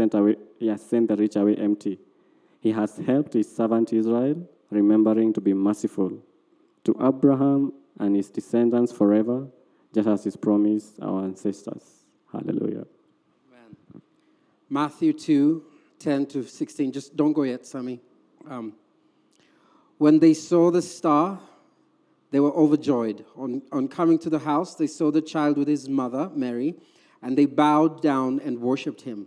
sent, away, he has sent the rich away empty. He has helped his servant Israel, remembering to be merciful to Abraham and his descendants forever, just as he promised our ancestors. Hallelujah. Amen. Matthew 2 10 to 16. Just don't go yet, Sammy. Um, when they saw the star, they were overjoyed. On, on coming to the house, they saw the child with his mother, Mary, and they bowed down and worshipped him.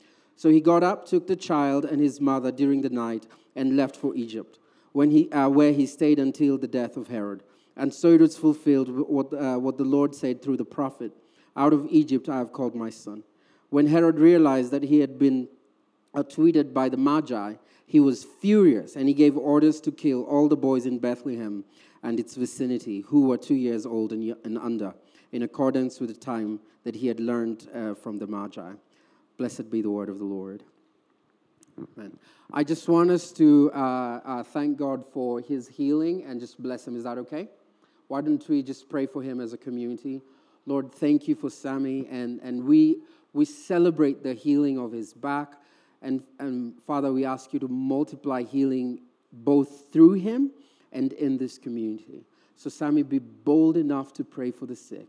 So he got up, took the child and his mother during the night, and left for Egypt, when he, uh, where he stayed until the death of Herod. And so it was fulfilled what, uh, what the Lord said through the prophet Out of Egypt I have called my son. When Herod realized that he had been tweeted by the Magi, he was furious and he gave orders to kill all the boys in Bethlehem and its vicinity who were two years old and, and under, in accordance with the time that he had learned uh, from the Magi. Blessed be the word of the Lord. Amen. I just want us to uh, uh, thank God for his healing and just bless him. Is that okay? Why don't we just pray for him as a community? Lord, thank you for Sammy, and, and we, we celebrate the healing of his back. And, and Father, we ask you to multiply healing both through him and in this community. So, Sammy, be bold enough to pray for the sick.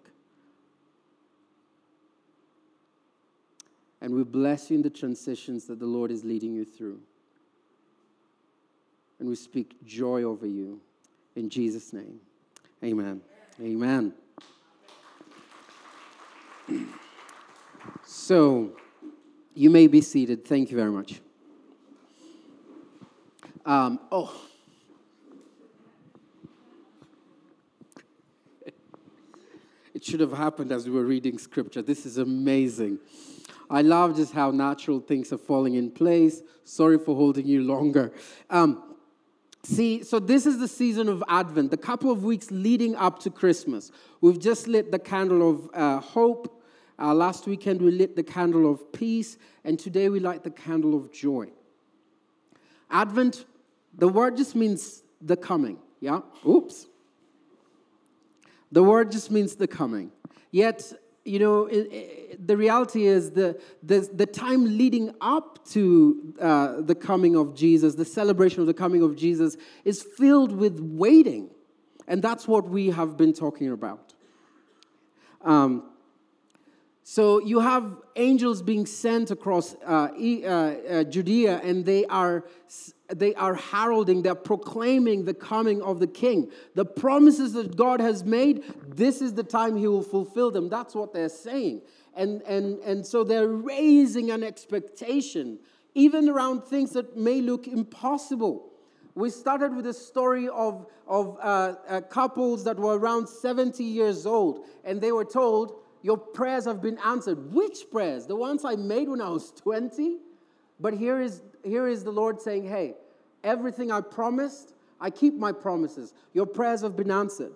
And we bless you in the transitions that the Lord is leading you through. And we speak joy over you. In Jesus' name, amen. Amen. So, you may be seated. Thank you very much. Um, oh. It should have happened as we were reading scripture. This is amazing. I love just how natural things are falling in place. Sorry for holding you longer. Um, see, so this is the season of Advent, the couple of weeks leading up to Christmas. We've just lit the candle of uh, hope uh, last weekend we lit the candle of peace, and today we light the candle of joy. Advent, the word just means the coming. Yeah? Oops. The word just means the coming. Yet, you know, it, it, the reality is the, the, the time leading up to uh, the coming of Jesus, the celebration of the coming of Jesus, is filled with waiting. And that's what we have been talking about. Um, so you have angels being sent across uh, uh, uh, Judea, and they are they are heralding, they're proclaiming the coming of the King. The promises that God has made, this is the time He will fulfill them. That's what they're saying, and and and so they're raising an expectation, even around things that may look impossible. We started with a story of of uh, uh, couples that were around 70 years old, and they were told your prayers have been answered. Which prayers? The ones I made when I was 20? But here is, here is the Lord saying, hey, everything I promised, I keep my promises. Your prayers have been answered.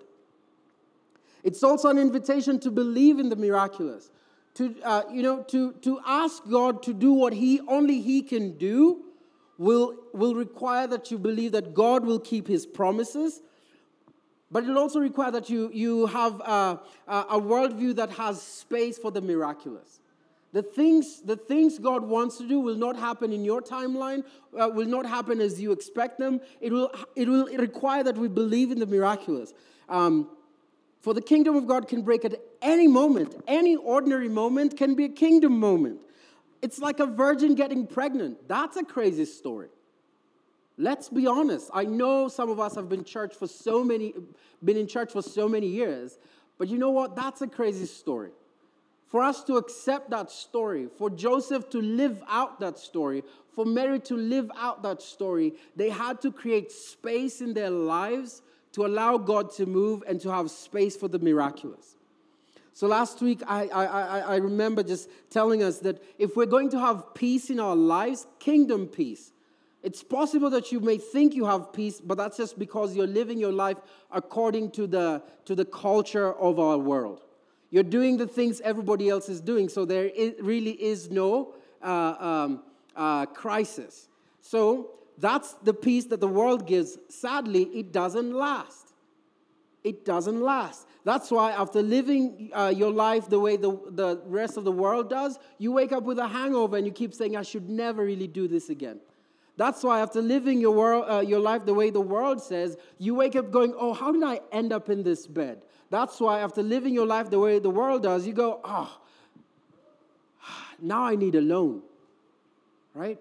It's also an invitation to believe in the miraculous, to, uh, you know, to, to ask God to do what he, only He can do will, will require that you believe that God will keep His promises but it'll also require that you, you have a, a worldview that has space for the miraculous. The things, the things God wants to do will not happen in your timeline, uh, will not happen as you expect them. It will, it will require that we believe in the miraculous. Um, for the kingdom of God can break at any moment. Any ordinary moment can be a kingdom moment. It's like a virgin getting pregnant. That's a crazy story. Let's be honest. I know some of us have been church for so many, been in church for so many years, but you know what? That's a crazy story. For us to accept that story, for Joseph to live out that story, for Mary to live out that story, they had to create space in their lives to allow God to move and to have space for the miraculous. So last week, I, I, I, remember just telling us that if we're going to have peace in our lives, kingdom peace, It's possible that you may think you have peace, but that's just because you're living your life according to the, to the culture of our world. You're doing the things everybody else is doing, so there is, really is no uh, um, uh, crisis. So that's the peace that the world gives. Sadly, it doesn't last. It doesn't last. That's why, after living uh, your life the way the, the rest of the world does, you wake up with a hangover and you keep saying, I should never really do this again. That's why, after living your, world, uh, your life the way the world says, you wake up going, Oh, how did I end up in this bed? That's why, after living your life the way the world does, you go, Oh, now I need a loan. Right?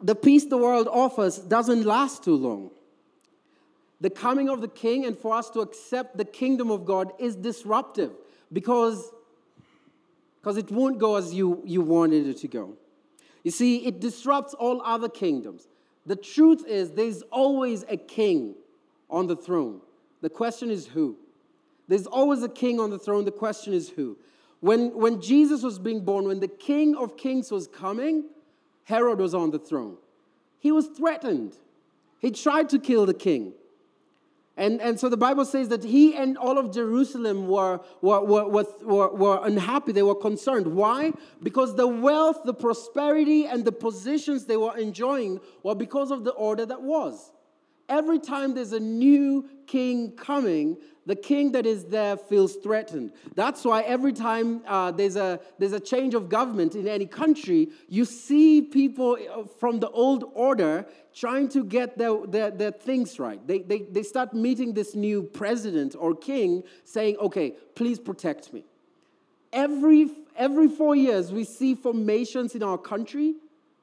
The peace the world offers doesn't last too long. The coming of the king and for us to accept the kingdom of God is disruptive because, because it won't go as you, you wanted it to go. You see, it disrupts all other kingdoms. The truth is, there's always a king on the throne. The question is who? There's always a king on the throne. The question is who? When, when Jesus was being born, when the king of kings was coming, Herod was on the throne. He was threatened. He tried to kill the king. And, and so the Bible says that he and all of Jerusalem were, were, were, were, were unhappy. They were concerned. Why? Because the wealth, the prosperity, and the positions they were enjoying were because of the order that was. Every time there's a new king coming, the king that is there feels threatened. That's why every time uh, there's, a, there's a change of government in any country, you see people uh, from the old order trying to get their, their, their things right. They, they, they start meeting this new president or king saying, okay, please protect me. Every, every four years, we see formations in our country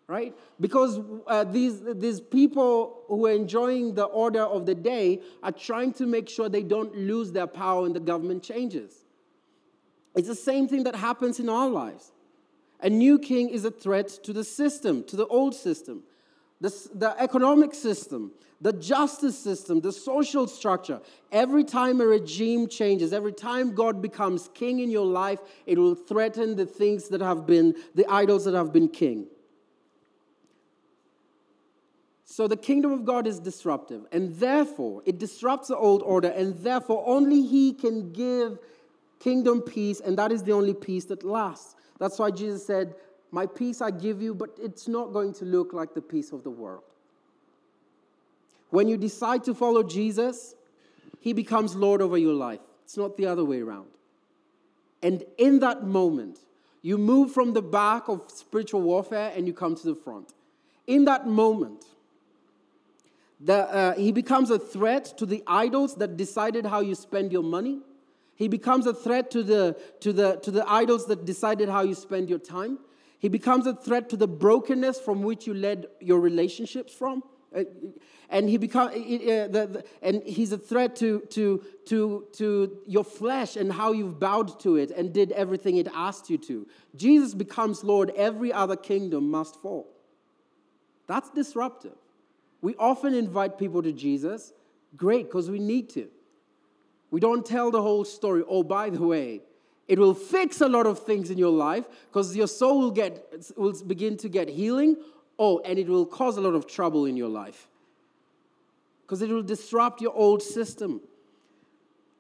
right? Because uh, these, these people who are enjoying the order of the day are trying to make sure they don't lose their power when the government changes. It's the same thing that happens in our lives. A new king is a threat to the system, to the old system, the, the economic system, the justice system, the social structure. Every time a regime changes, every time God becomes king in your life, it will threaten the things that have been, the idols that have been king. So the kingdom of God is disruptive, and therefore it disrupts the old order, and therefore only He can give kingdom peace, and that is the only peace that lasts. That's why Jesus said, My peace I give you, but it's not going to look like the peace of the world. When you decide to follow Jesus, He becomes Lord over your life. It's not the other way around. And in that moment, you move from the back of spiritual warfare and you come to the front. In that moment, the, uh, he becomes a threat to the idols that decided how you spend your money. He becomes a threat to the, to, the, to the idols that decided how you spend your time. He becomes a threat to the brokenness from which you led your relationships from. Uh, and he become, uh, and he's a threat to, to, to, to your flesh and how you've bowed to it and did everything it asked you to. Jesus becomes Lord, every other kingdom must fall. That's disruptive. We often invite people to Jesus. Great, because we need to. We don't tell the whole story. Oh, by the way, it will fix a lot of things in your life because your soul will, get, will begin to get healing. Oh, and it will cause a lot of trouble in your life because it will disrupt your old system.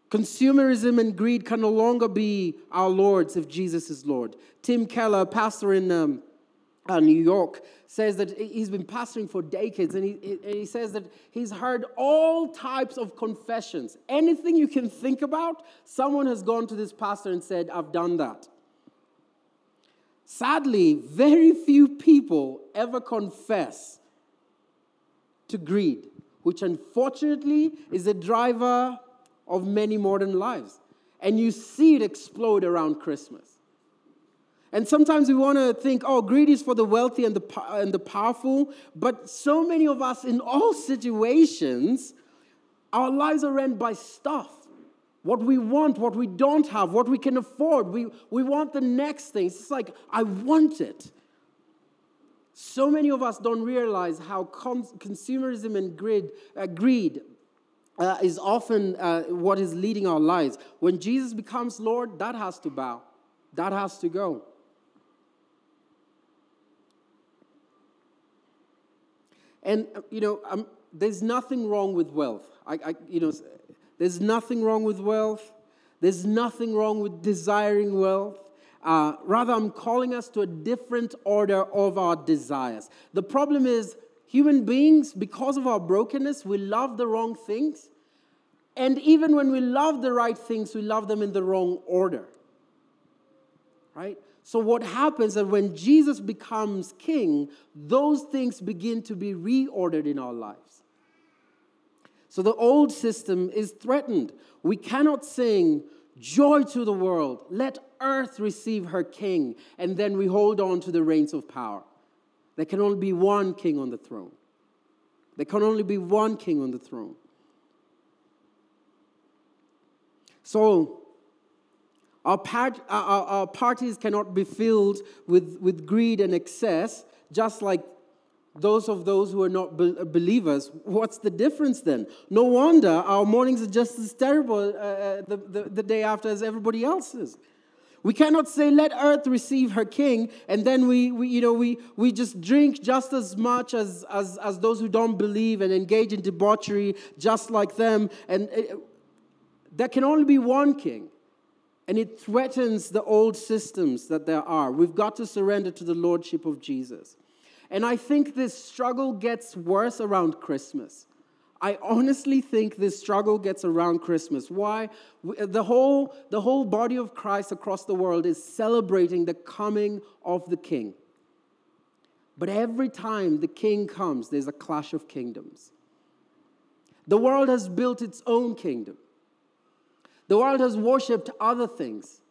Consumerism and greed can no longer be our lords if Jesus is Lord. Tim Keller, pastor in um, uh, New York, says that he's been pastoring for decades, and he, he says that he's heard all types of confessions. Anything you can think about, someone has gone to this pastor and said, I've done that. Sadly, very few people ever confess to greed, which unfortunately is a driver of many modern lives. And you see it explode around Christmas. And sometimes we want to think, oh, greed is for the wealthy and the, and the powerful. But so many of us, in all situations, our lives are run by stuff. What we want, what we don't have, what we can afford. We, we want the next thing. It's like, I want it. So many of us don't realize how consumerism and greed, uh, greed uh, is often uh, what is leading our lives. When Jesus becomes Lord, that has to bow, that has to go. And, uh, you know, um, there's nothing wrong with wealth. I, I, you know, there's nothing wrong with wealth. There's nothing wrong with desiring wealth. Uh, rather, I'm calling us to a different order of our desires. The problem is, human beings, because of our brokenness, we love the wrong things. And even when we love the right things, we love them in the wrong order. Right? So, what happens is when Jesus becomes king, those things begin to be reordered in our lives. So, the old system is threatened. We cannot sing, Joy to the world, let earth receive her king, and then we hold on to the reins of power. There can only be one king on the throne. There can only be one king on the throne. So, our, part, our, our parties cannot be filled with, with greed and excess, just like those of those who are not be- believers. What's the difference then? No wonder our mornings are just as terrible uh, uh, the, the, the day after as everybody else's. We cannot say, let earth receive her king, and then we, we, you know, we, we just drink just as much as, as, as those who don't believe and engage in debauchery just like them. And it, uh, there can only be one king and it threatens the old systems that there are. We've got to surrender to the lordship of Jesus. And I think this struggle gets worse around Christmas. I honestly think this struggle gets around Christmas. Why? Uh, the whole, the whole body of Christ across the world is celebrating the coming of the King. But every time the King comes, there's a clash of kingdoms. The world has built its own kingdom. The world has worshipped other things.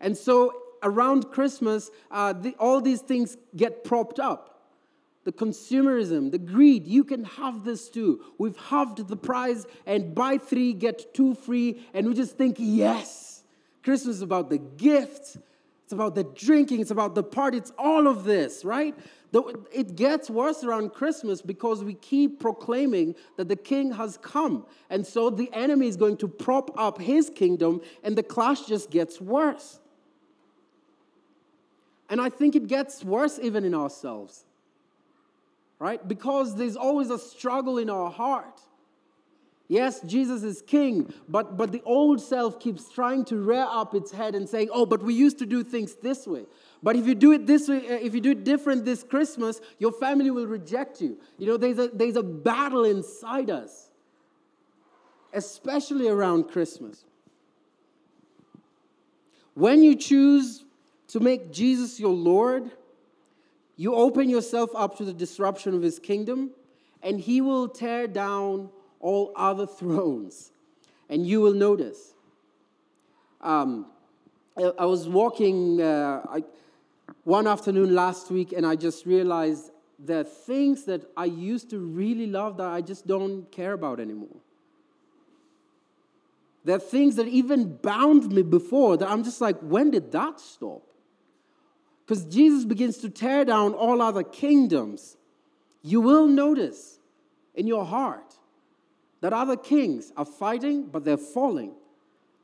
And so around Christmas, uh, the, all these things get propped up. The consumerism, the greed, you can have this too. We've halved the price and buy three, get two free, and we just think, yes, Christmas is about the gifts, it's about the drinking, it's about the party, it's all of this, right? It gets worse around Christmas because we keep proclaiming that the king has come. And so the enemy is going to prop up his kingdom, and the clash just gets worse. And I think it gets worse even in ourselves, right? Because there's always a struggle in our heart. Yes, Jesus is king, but, but the old self keeps trying to rear up its head and saying, Oh, but we used to do things this way. But if you do it this way, uh, if you do it different this Christmas, your family will reject you. You know, there's a, there's a battle inside us, especially around Christmas. When you choose to make Jesus your Lord, you open yourself up to the disruption of his kingdom, and he will tear down all other thrones. And you will notice. Um, I was walking, uh, I, one afternoon last week and I just realized there are things that I used to really love that I just don't care about anymore. There are things that even bound me before that I'm just like, when did that stop? Because Jesus begins to tear down all other kingdoms. You will notice in your heart that other kings are fighting, but they're falling.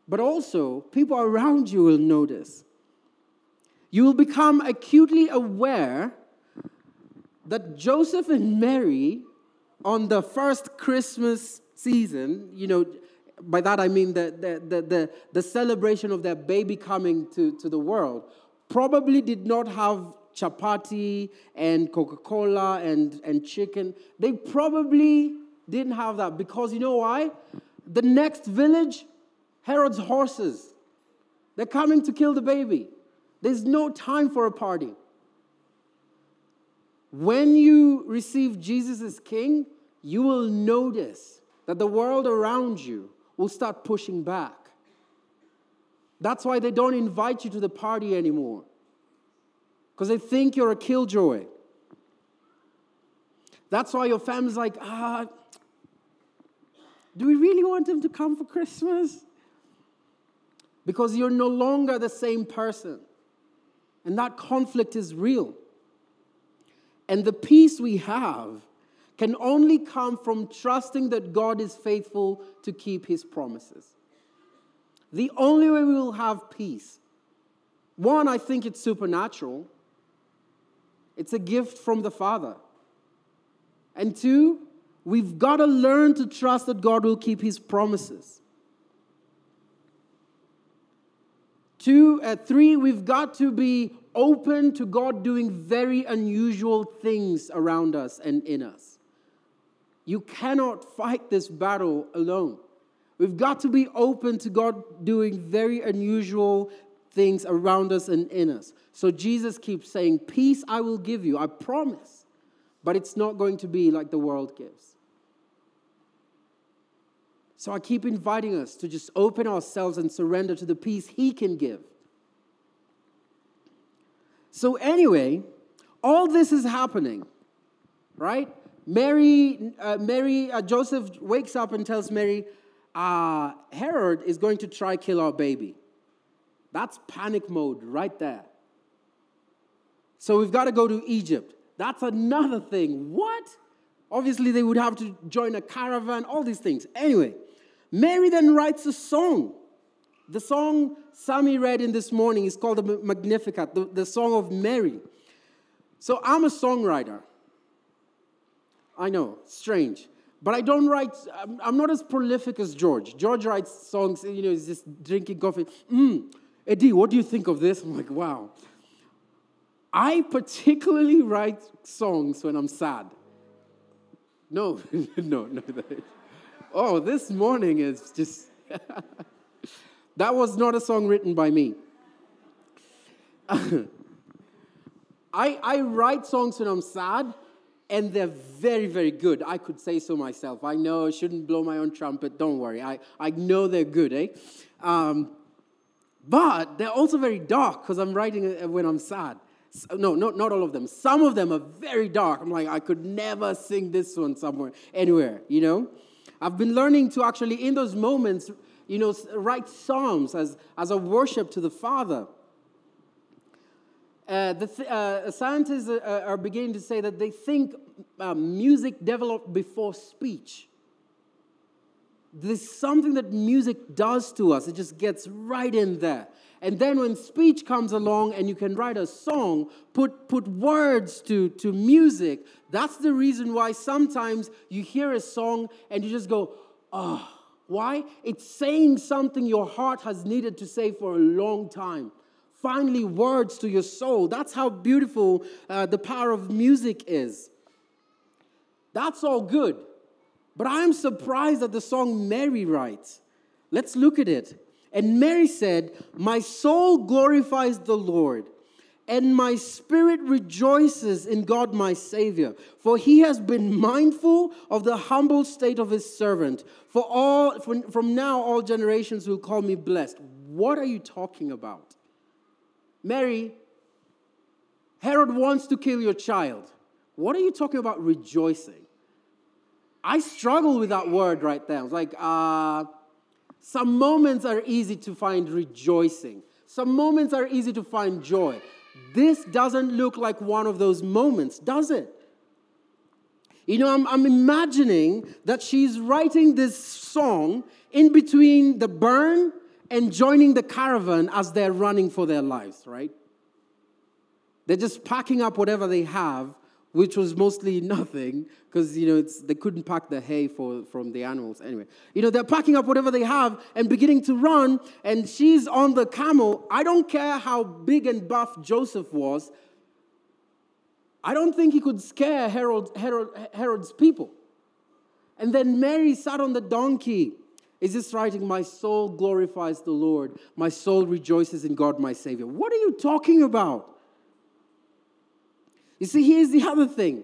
But also, people around you will notice you will become acutely aware that Joseph and Mary, on the first Christmas season, you know, by that I mean the, the, the, the, the celebration of their baby coming to, to the world, probably did not have chapati and Coca Cola and, and chicken. They probably didn't have that because you know why? The next village, Herod's horses. They're coming to kill the baby. There's no time for a party. When you receive Jesus as King, you will notice that the world around you will start pushing back. That's why they don't invite you to the party anymore, because they think you're a killjoy. That's why your family's like, ah, do we really want them to come for Christmas? Because you're no longer the same person. And that conflict is real. And the peace we have can only come from trusting that God is faithful to keep his promises. The only way we will have peace, one, I think it's supernatural, it's a gift from the Father. And two, we've got to learn to trust that God will keep his promises. Two, uh, three, we've got to be open to God doing very unusual things around us and in us. You cannot fight this battle alone. We've got to be open to God doing very unusual things around us and in us. So Jesus keeps saying, Peace I will give you, I promise. But it's not going to be like the world gives. So I keep inviting us to just open ourselves and surrender to the peace He can give. So, anyway, all this is happening, right? Mary, uh, Mary, uh, Joseph wakes up and tells Mary, uh, Herod is going to try kill our baby. That's panic mode right there. So we've got to go to Egypt. That's another thing. What? Obviously, they would have to join a caravan, all these things. Anyway, Mary then writes a song the song Sammy read in this morning is called the Magnificat, the, the song of Mary. So I'm a songwriter. I know, strange. But I don't write, I'm, I'm not as prolific as George. George writes songs, you know, he's just drinking coffee. Mm, Eddie, what do you think of this? I'm like, wow. I particularly write songs when I'm sad. No, no, no. Oh, this morning is just. That was not a song written by me. I, I write songs when I'm sad, and they're very, very good. I could say so myself. I know I shouldn't blow my own trumpet. Don't worry. I, I know they're good, eh? Um, but they're also very dark because I'm writing when I'm sad. No, not, not all of them. Some of them are very dark. I'm like, I could never sing this one somewhere, anywhere, you know? I've been learning to actually, in those moments, you know, write psalms as, as a worship to the Father. Uh, the th- uh, scientists are, uh, are, beginning to say that they think uh, music developed before speech. There's something that music does to us, it just gets right in there. And then when speech comes along and you can write a song, put, put words to, to music, that's the reason why sometimes you hear a song and you just go, oh, why? It's saying something your heart has needed to say for a long time. Finally, words to your soul. That's how beautiful uh, the power of music is. That's all good. But I'm surprised at the song Mary writes. Let's look at it. And Mary said, My soul glorifies the Lord and my spirit rejoices in God my Savior, for he has been mindful of the humble state of his servant. For all from, from now all generations will call me blessed. What are you talking about? Mary, Herod wants to kill your child. What are you talking about rejoicing? I struggle with that word right there. I was like, uh, some moments are easy to find rejoicing. Some moments are easy to find joy. This doesn't look like one of those moments, does it? You know, I'm, I'm imagining that she's writing this song in between the burn and joining the caravan as they're running for their lives, right? They're just packing up whatever they have which was mostly nothing because you know they couldn't pack the hay for, from the animals anyway. You know they're packing up whatever they have and beginning to run and she's on the camel. I don't care how big and buff joseph was. I don't think he could scare herod, herod, herod's people. And then mary sat on the donkey. Is this writing my soul glorifies the lord my soul rejoices in god my savior what are you talking about you see, here's the other thing.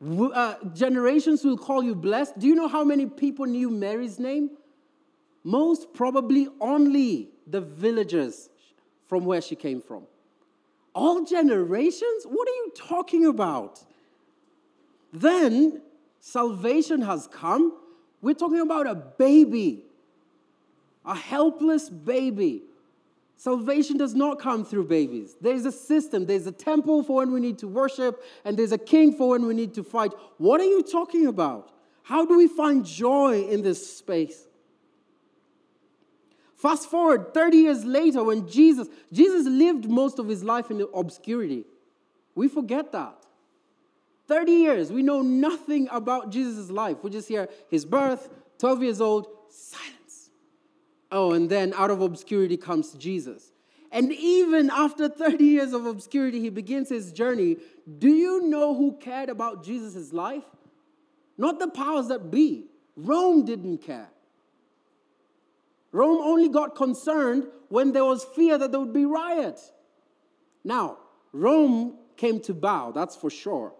Uh, generations will call you blessed. Do you know how many people knew Mary's name? Most probably only the villagers from where she came from. All generations? What are you talking about? Then salvation has come. We're talking about a baby, a helpless baby Salvation does not come through babies. There's a system, there's a temple for when we need to worship, and there's a king for when we need to fight. What are you talking about? How do we find joy in this space? Fast forward 30 years later when Jesus Jesus lived most of his life in obscurity. We forget that. 30 years, we know nothing about Jesus' life. We just hear his birth, 12 years old, silence. Oh, and then out of obscurity comes Jesus. And even after 30 years of obscurity, he begins his journey. Do you know who cared about Jesus' life? Not the powers that be. Rome didn't care. Rome only got concerned when there was fear that there would be riot. Now, Rome came to bow, that's for sure.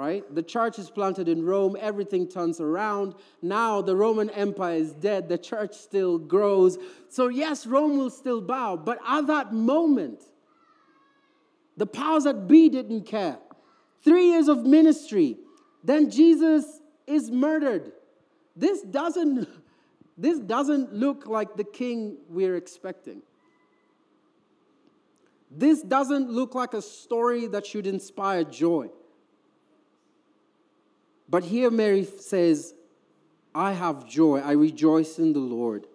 Right? The church is planted in Rome, everything turns around. Now the Roman Empire is dead, the church still grows. So, yes, Rome will still bow, but at that moment, the powers that be didn't care. Three years of ministry, then Jesus is murdered. This doesn't, this doesn't look like the king we're expecting. This doesn't look like a story that should inspire joy. But here Mary says, I have joy, I rejoice in the Lord.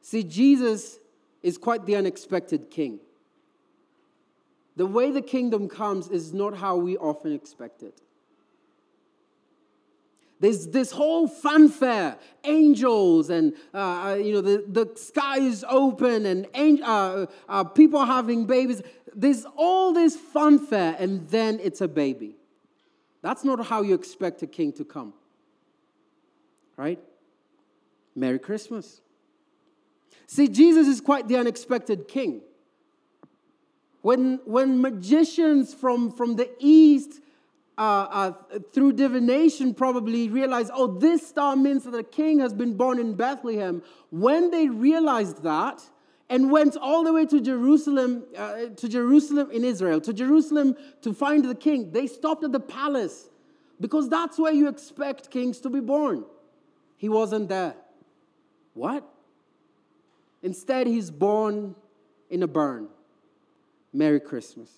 See, Jesus is quite the unexpected king. The way the kingdom comes is not how we often expect it. There's this whole fanfare, angels, and uh, uh, you know the, the sky is open, and uh, uh, people having babies. There's all this fanfare, and then it's a baby. That's not how you expect a king to come, right? Merry Christmas. See, Jesus is quite the unexpected king. When, when magicians from, from the east uh, uh, through divination probably realized, oh, this star means that a king has been born in Bethlehem. When they realized that and went all the way to Jerusalem, uh, to Jerusalem in Israel, to Jerusalem to find the king, they stopped at the palace because that's where you expect kings to be born. He wasn't there. What? Instead, he's born in a barn. Merry Christmas.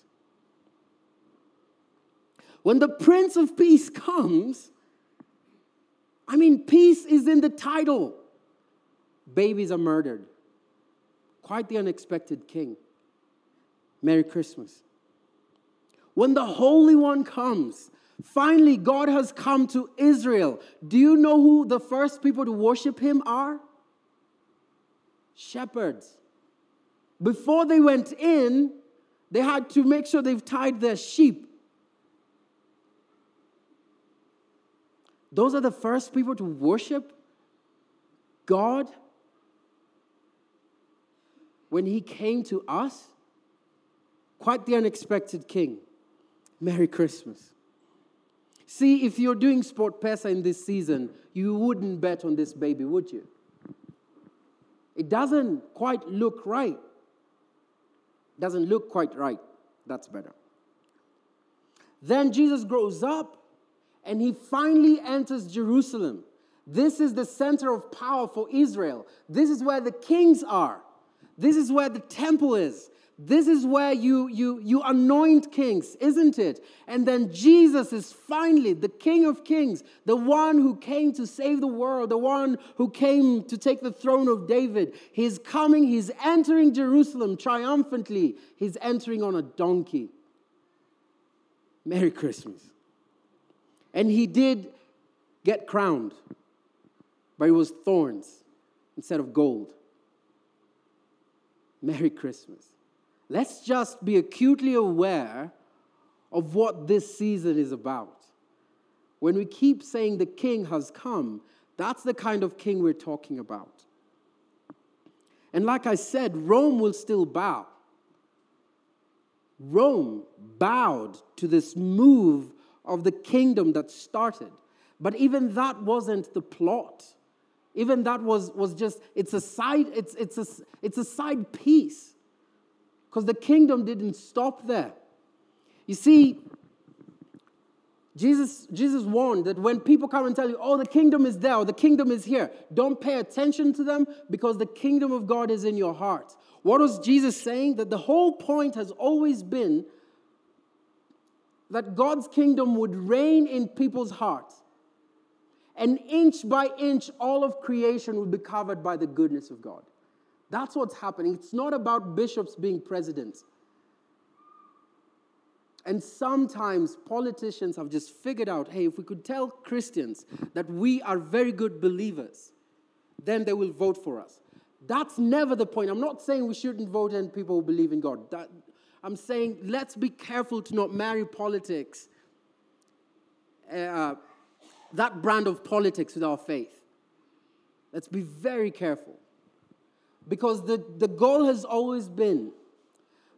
When the Prince of Peace comes, I mean, peace is in the title. Babies are murdered. Quite the unexpected king. Merry Christmas. When the Holy One comes, finally, God has come to Israel. Do you know who the first people to worship him are? Shepherds. Before they went in, they had to make sure they've tied their sheep Those are the first people to worship God when He came to us. Quite the unexpected King. Merry Christmas. See, if you're doing SportPesa in this season, you wouldn't bet on this baby, would you? It doesn't quite look right. Doesn't look quite right. That's better. Then Jesus grows up and he finally enters Jerusalem. This is the center of power for Israel. This is where the kings are. This is where the temple is. This is where you, you, you anoint kings, isn't it? And then Jesus is finally the King of Kings, the one who came to save the world, the one who came to take the throne of David. He's coming, he's entering Jerusalem triumphantly. He's entering on a donkey. Merry Christmas. And he did get crowned, but it was thorns instead of gold. Merry Christmas. Let's just be acutely aware of what this season is about. When we keep saying the king has come, that's the kind of king we're talking about. And like I said, Rome will still bow. Rome bowed to this move of the kingdom that started. But even that wasn't the plot. Even that was, was just, it's a side, it's, it's, a, it's a side piece. Because the kingdom didn't stop there. You see, Jesus, Jesus warned that when people come and tell you, oh, the kingdom is there, or the kingdom is here, don't pay attention to them because the kingdom of God is in your heart. What was Jesus saying? That the whole point has always been that God's kingdom would reign in people's hearts. And inch by inch, all of creation would be covered by the goodness of God. That's what's happening. It's not about bishops being presidents. And sometimes politicians have just figured out hey, if we could tell Christians that we are very good believers, then they will vote for us. That's never the point. I'm not saying we shouldn't vote in people who believe in God. That, I'm saying let's be careful to not marry politics, uh, that brand of politics with our faith. Let's be very careful. Because the, the goal has always been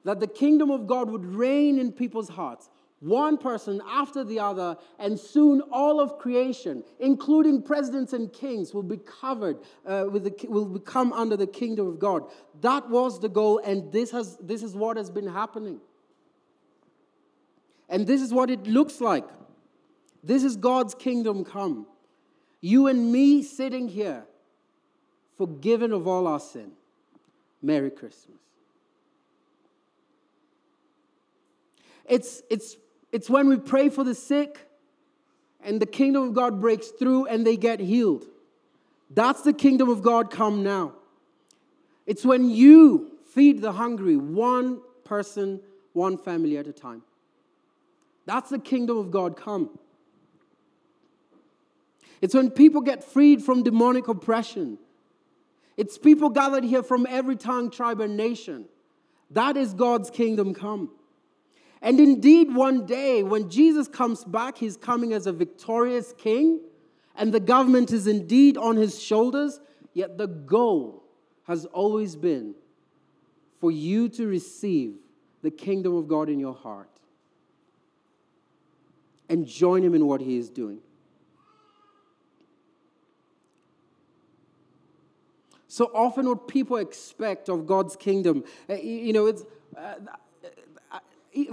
that the kingdom of God would reign in people's hearts, one person after the other, and soon all of creation, including presidents and kings, will be covered, uh, with the, will become under the kingdom of God. That was the goal, and this, has, this is what has been happening. And this is what it looks like. This is God's kingdom come. You and me sitting here, forgiven of all our sin. Merry Christmas. It's, it's, it's when we pray for the sick and the kingdom of God breaks through and they get healed. That's the kingdom of God come now. It's when you feed the hungry, one person, one family at a time. That's the kingdom of God come. It's when people get freed from demonic oppression. It's people gathered here from every tongue, tribe, and nation. That is God's kingdom come. And indeed, one day when Jesus comes back, he's coming as a victorious king, and the government is indeed on his shoulders. Yet the goal has always been for you to receive the kingdom of God in your heart and join him in what he is doing. So often, what people expect of God's kingdom, uh, you know, it's. Uh,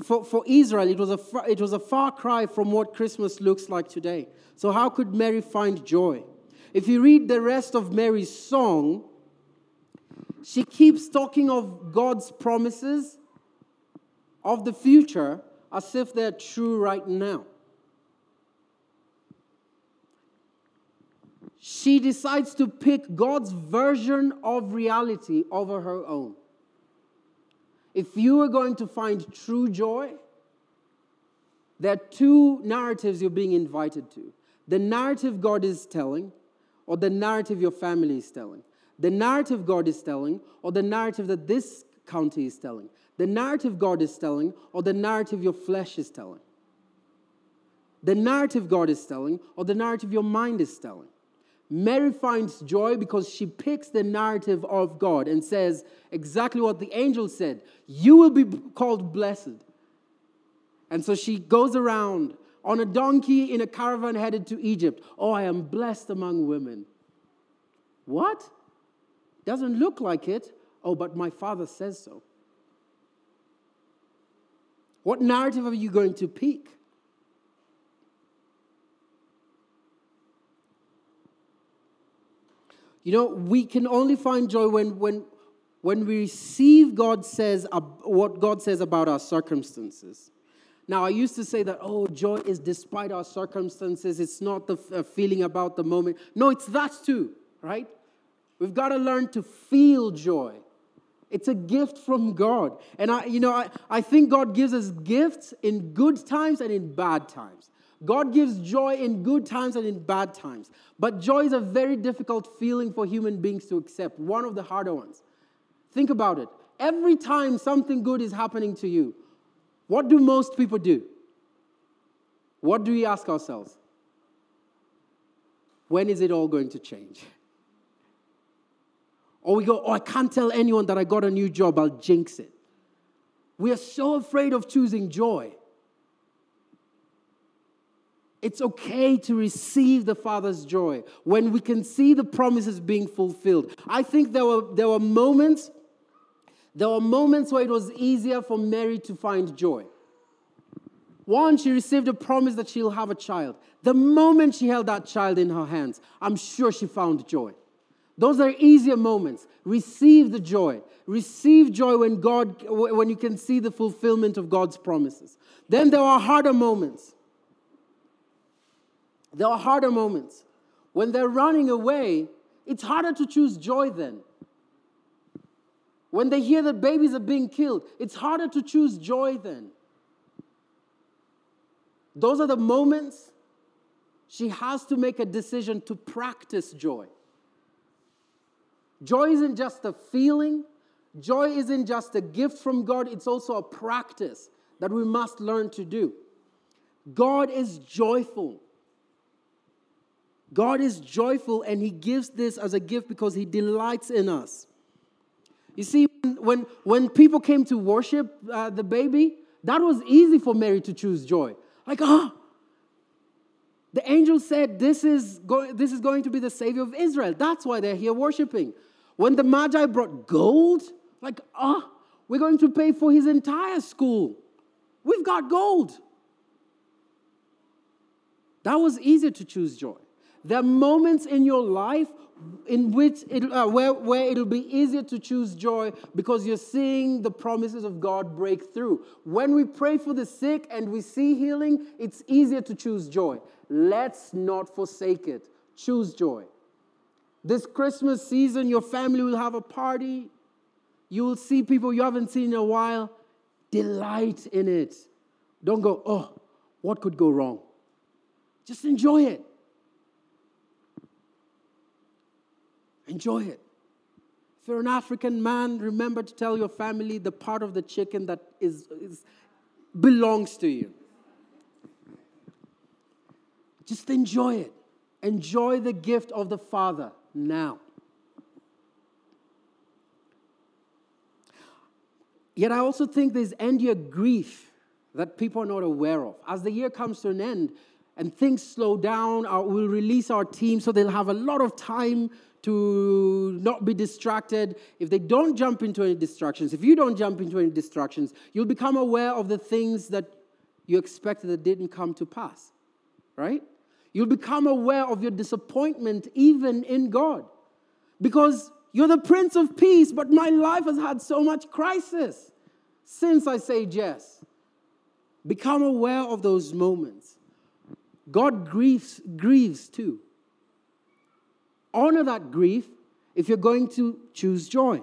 for, for Israel, it was, a, it was a far cry from what Christmas looks like today. So, how could Mary find joy? If you read the rest of Mary's song, she keeps talking of God's promises of the future as if they're true right now. She decides to pick God's version of reality over her own. If you are going to find true joy, there are two narratives you're being invited to the narrative God is telling, or the narrative your family is telling. The narrative God is telling, or the narrative that this county is telling. The narrative God is telling, or the narrative your flesh is telling. The narrative God is telling, or the narrative your mind is telling. Mary finds joy because she picks the narrative of God and says exactly what the angel said You will be called blessed. And so she goes around on a donkey in a caravan headed to Egypt. Oh, I am blessed among women. What? Doesn't look like it. Oh, but my father says so. What narrative are you going to pick? You know, we can only find joy when, when, when we receive God says, uh, what God says about our circumstances. Now, I used to say that, oh, joy is despite our circumstances. It's not the f- feeling about the moment. No, it's that too, right? We've got to learn to feel joy. It's a gift from God. And I, you know, I, I think God gives us gifts in good times and in bad times. God gives joy in good times and in bad times. But joy is a very difficult feeling for human beings to accept, one of the harder ones. Think about it. Every time something good is happening to you, what do most people do? What do we ask ourselves? When is it all going to change? Or we go, oh, I can't tell anyone that I got a new job, I'll jinx it. We are so afraid of choosing joy. It's okay to receive the Father's joy when we can see the promises being fulfilled. I think there were, there were moments, there were moments where it was easier for Mary to find joy. One, she received a promise that she'll have a child. The moment she held that child in her hands, I'm sure she found joy. Those are easier moments. Receive the joy. Receive joy when God when you can see the fulfillment of God's promises. Then there are harder moments. There are harder moments. When they're running away, it's harder to choose joy then. When they hear that babies are being killed, it's harder to choose joy then. Those are the moments she has to make a decision to practice joy. Joy isn't just a feeling, joy isn't just a gift from God, it's also a practice that we must learn to do. God is joyful. God is joyful and He gives this as a gift because He delights in us. You see, when, when people came to worship uh, the baby, that was easy for Mary to choose joy. Like, ah, oh, the angel said, this is, go- this is going to be the Savior of Israel. That's why they're here worshiping. When the Magi brought gold, like, ah, oh, we're going to pay for his entire school. We've got gold. That was easier to choose joy. There are moments in your life in which it, uh, where, where it'll be easier to choose joy because you're seeing the promises of God break through. When we pray for the sick and we see healing, it's easier to choose joy. Let's not forsake it. Choose joy. This Christmas season, your family will have a party. You will see people you haven't seen in a while. Delight in it. Don't go, oh, what could go wrong? Just enjoy it. Enjoy it. If you're an African man, remember to tell your family the part of the chicken that is, is belongs to you. Just enjoy it. Enjoy the gift of the Father now. Yet I also think there's endier grief that people are not aware of. As the year comes to an end and things slow down, uh, we'll release our team so they'll have a lot of time to not be distracted. If they don't jump into any distractions, if you don't jump into any distractions, you'll become aware of the things that you expected that didn't come to pass, right? You'll become aware of your disappointment even in God because you're the Prince of Peace, but my life has had so much crisis since I say yes. Become aware of those moments. God grieves, grieves too honor that grief if you're going to choose joy.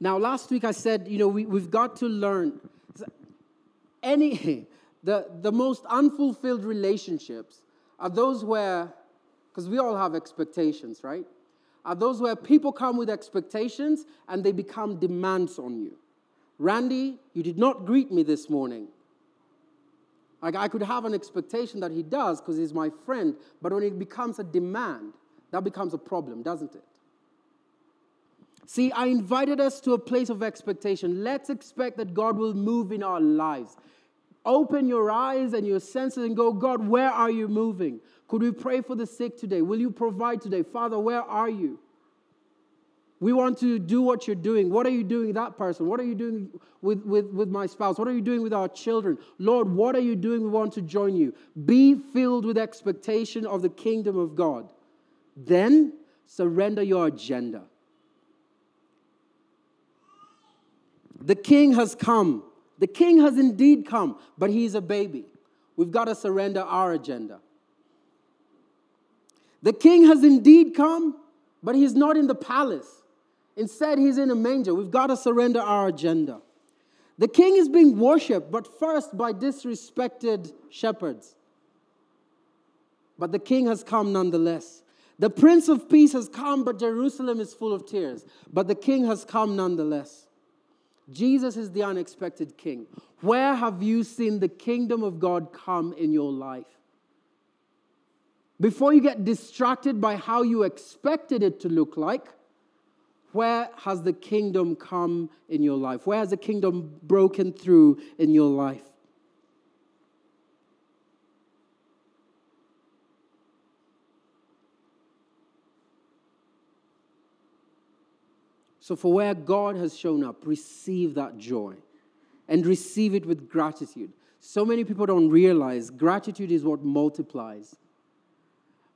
Now, last week I said, you know, we, we've got to learn any, the, the most unfulfilled relationships are those where, because we all have expectations, right? Are those where people come with expectations and they become demands on you. Randy, you did not greet me this morning. Like I could have an expectation that he does because he's my friend, but when it becomes a demand, that becomes a problem, doesn't it? See, I invited us to a place of expectation. Let's expect that God will move in our lives. Open your eyes and your senses and go, God, where are you moving? Could we pray for the sick today? Will you provide today? Father, where are you? We want to do what you're doing. What are you doing that person? What are you doing with, with, with my spouse? What are you doing with our children? Lord, what are you doing? We want to join you. Be filled with expectation of the kingdom of God. Then surrender your agenda. The king has come. The king has indeed come, but he's a baby. We've got to surrender our agenda. The king has indeed come, but he's not in the palace. Instead, he's in a manger. We've got to surrender our agenda. The king is being worshipped, but first by disrespected shepherds. But the king has come nonetheless. The Prince of Peace has come, but Jerusalem is full of tears. But the king has come nonetheless. Jesus is the unexpected king. Where have you seen the kingdom of God come in your life? Before you get distracted by how you expected it to look like, where has the kingdom come in your life? Where has the kingdom broken through in your life? So, for where God has shown up, receive that joy and receive it with gratitude. So many people don't realize gratitude is what multiplies.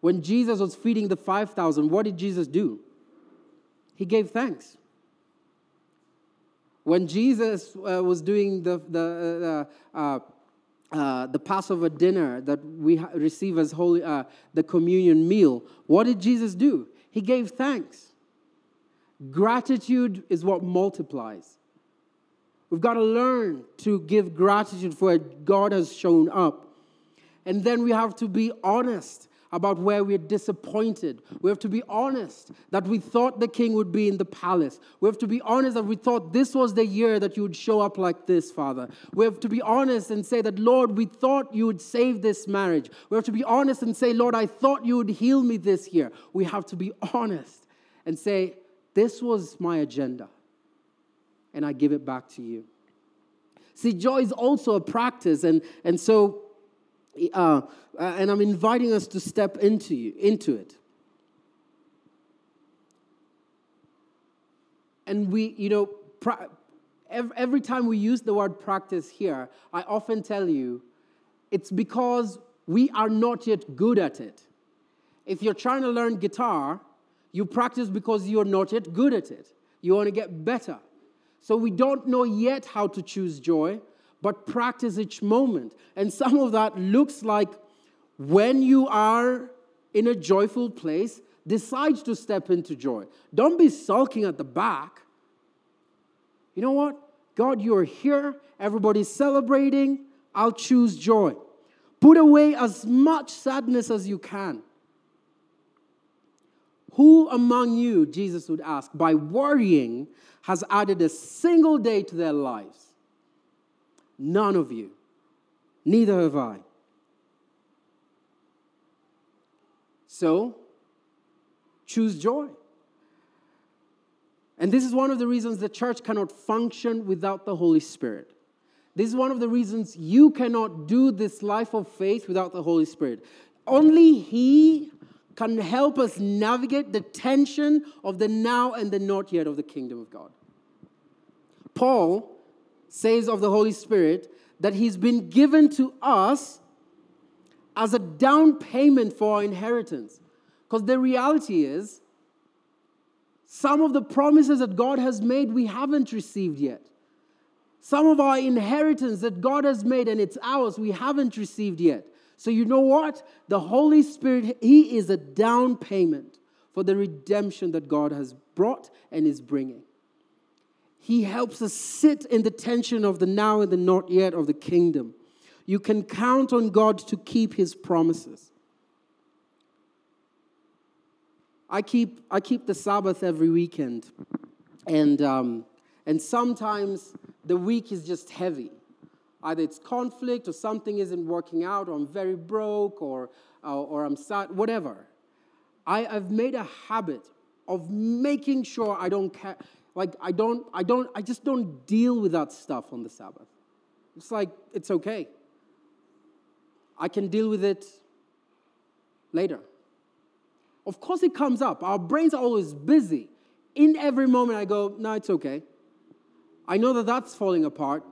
When Jesus was feeding the 5,000, what did Jesus do? he gave thanks. When Jesus uh, was doing the, the, uh, uh, uh the Passover dinner that we receive as holy, uh, the communion meal, what did Jesus do? He gave thanks. Gratitude is what multiplies. We've got to learn to give gratitude for what God has shown up. And then we have to be honest about where we're disappointed. We have to be honest that we thought the king would be in the palace. We have to be honest that we thought this was the year that you would show up like this, Father. We have to be honest and say that, Lord, we thought you would save this marriage. We have to be honest and say, Lord, I thought you would heal me this year. We have to be honest and say, This was my agenda, and I give it back to you. See, joy is also a practice, and, and so uh, and I'm inviting us to step into you, into it. And we, you know, pra- every time we use the word practice here, I often tell you it's because we are not yet good at it. If you're trying to learn guitar, you practice because you're not yet good at it. You want to get better. So we don't know yet how to choose joy but practice each moment. And some of that looks like when you are in a joyful place, decide to step into joy. Don't be sulking at the back. You know what? God, you're here. Everybody's celebrating. I'll choose joy. Put away as much sadness as you can. Who among you, Jesus would ask, by worrying, has added a single day to their lives? None of you. Neither have I. So, choose joy. And this is one of the reasons the church cannot function without the Holy Spirit. This is one of the reasons you cannot do this life of faith without the Holy Spirit. Only He can help us navigate the tension of the now and the not yet of the kingdom of God. Paul says of the Holy Spirit that He's been given to us as a down payment for our inheritance. Because the reality is, some of the promises that God has made we haven't received yet. Some of our inheritance that God has made and it's ours we haven't received yet. So, you know what? The Holy Spirit, He is a down payment for the redemption that God has brought and is bringing. He helps us sit in the tension of the now and the not yet of the kingdom. You can count on God to keep his promises. I keep, I keep the Sabbath every weekend, and, um, and sometimes the week is just heavy. Either it's conflict, or something isn't working out, or I'm very broke, or, or, or I'm sad, whatever. I, I've made a habit of making sure I don't care like I don't, I don't, I just don't deal with that stuff on the Sabbath. It's like it's okay. I can deal with it later. Of course, it comes up. Our brains are always busy. In every moment, I go, no, it's okay. I know that that's falling apart,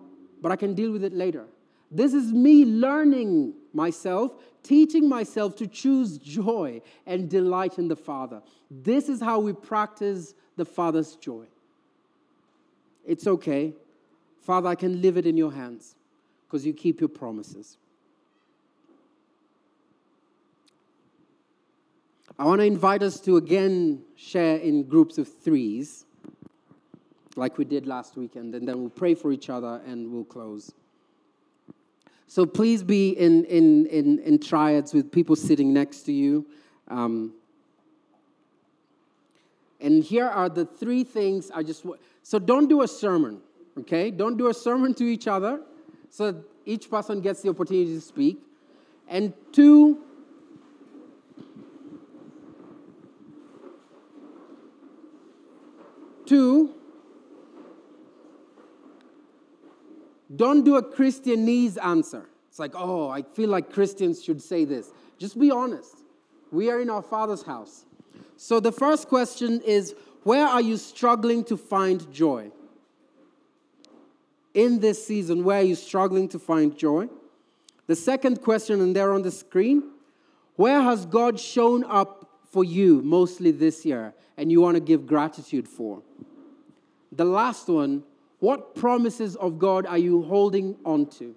but I can deal with it later. This is me learning myself, teaching myself to choose joy and delight in the Father. This is how we practice the Father's joy. It's okay. Father, I can leave it in your hands because you keep your promises. I want to invite us to again share in groups of threes, like we did last weekend, and then we'll pray for each other and we'll close. So please be in, in, in, in triads with people sitting next to you. Um, and here are the three things I just want. So don't do a sermon, okay? Don't do a sermon to each other so that each person gets the opportunity to speak. And two, two, don't do a Christianese answer. It's like, oh, I feel like Christians should say this. Just be honest. We are in our Father's house. So the first question is where are you struggling to find joy? In this season, where are you struggling to find joy? The second question, and there on the screen, where has God shown up for you mostly this year and you want to give gratitude for? The last one, what promises of God are you holding on to?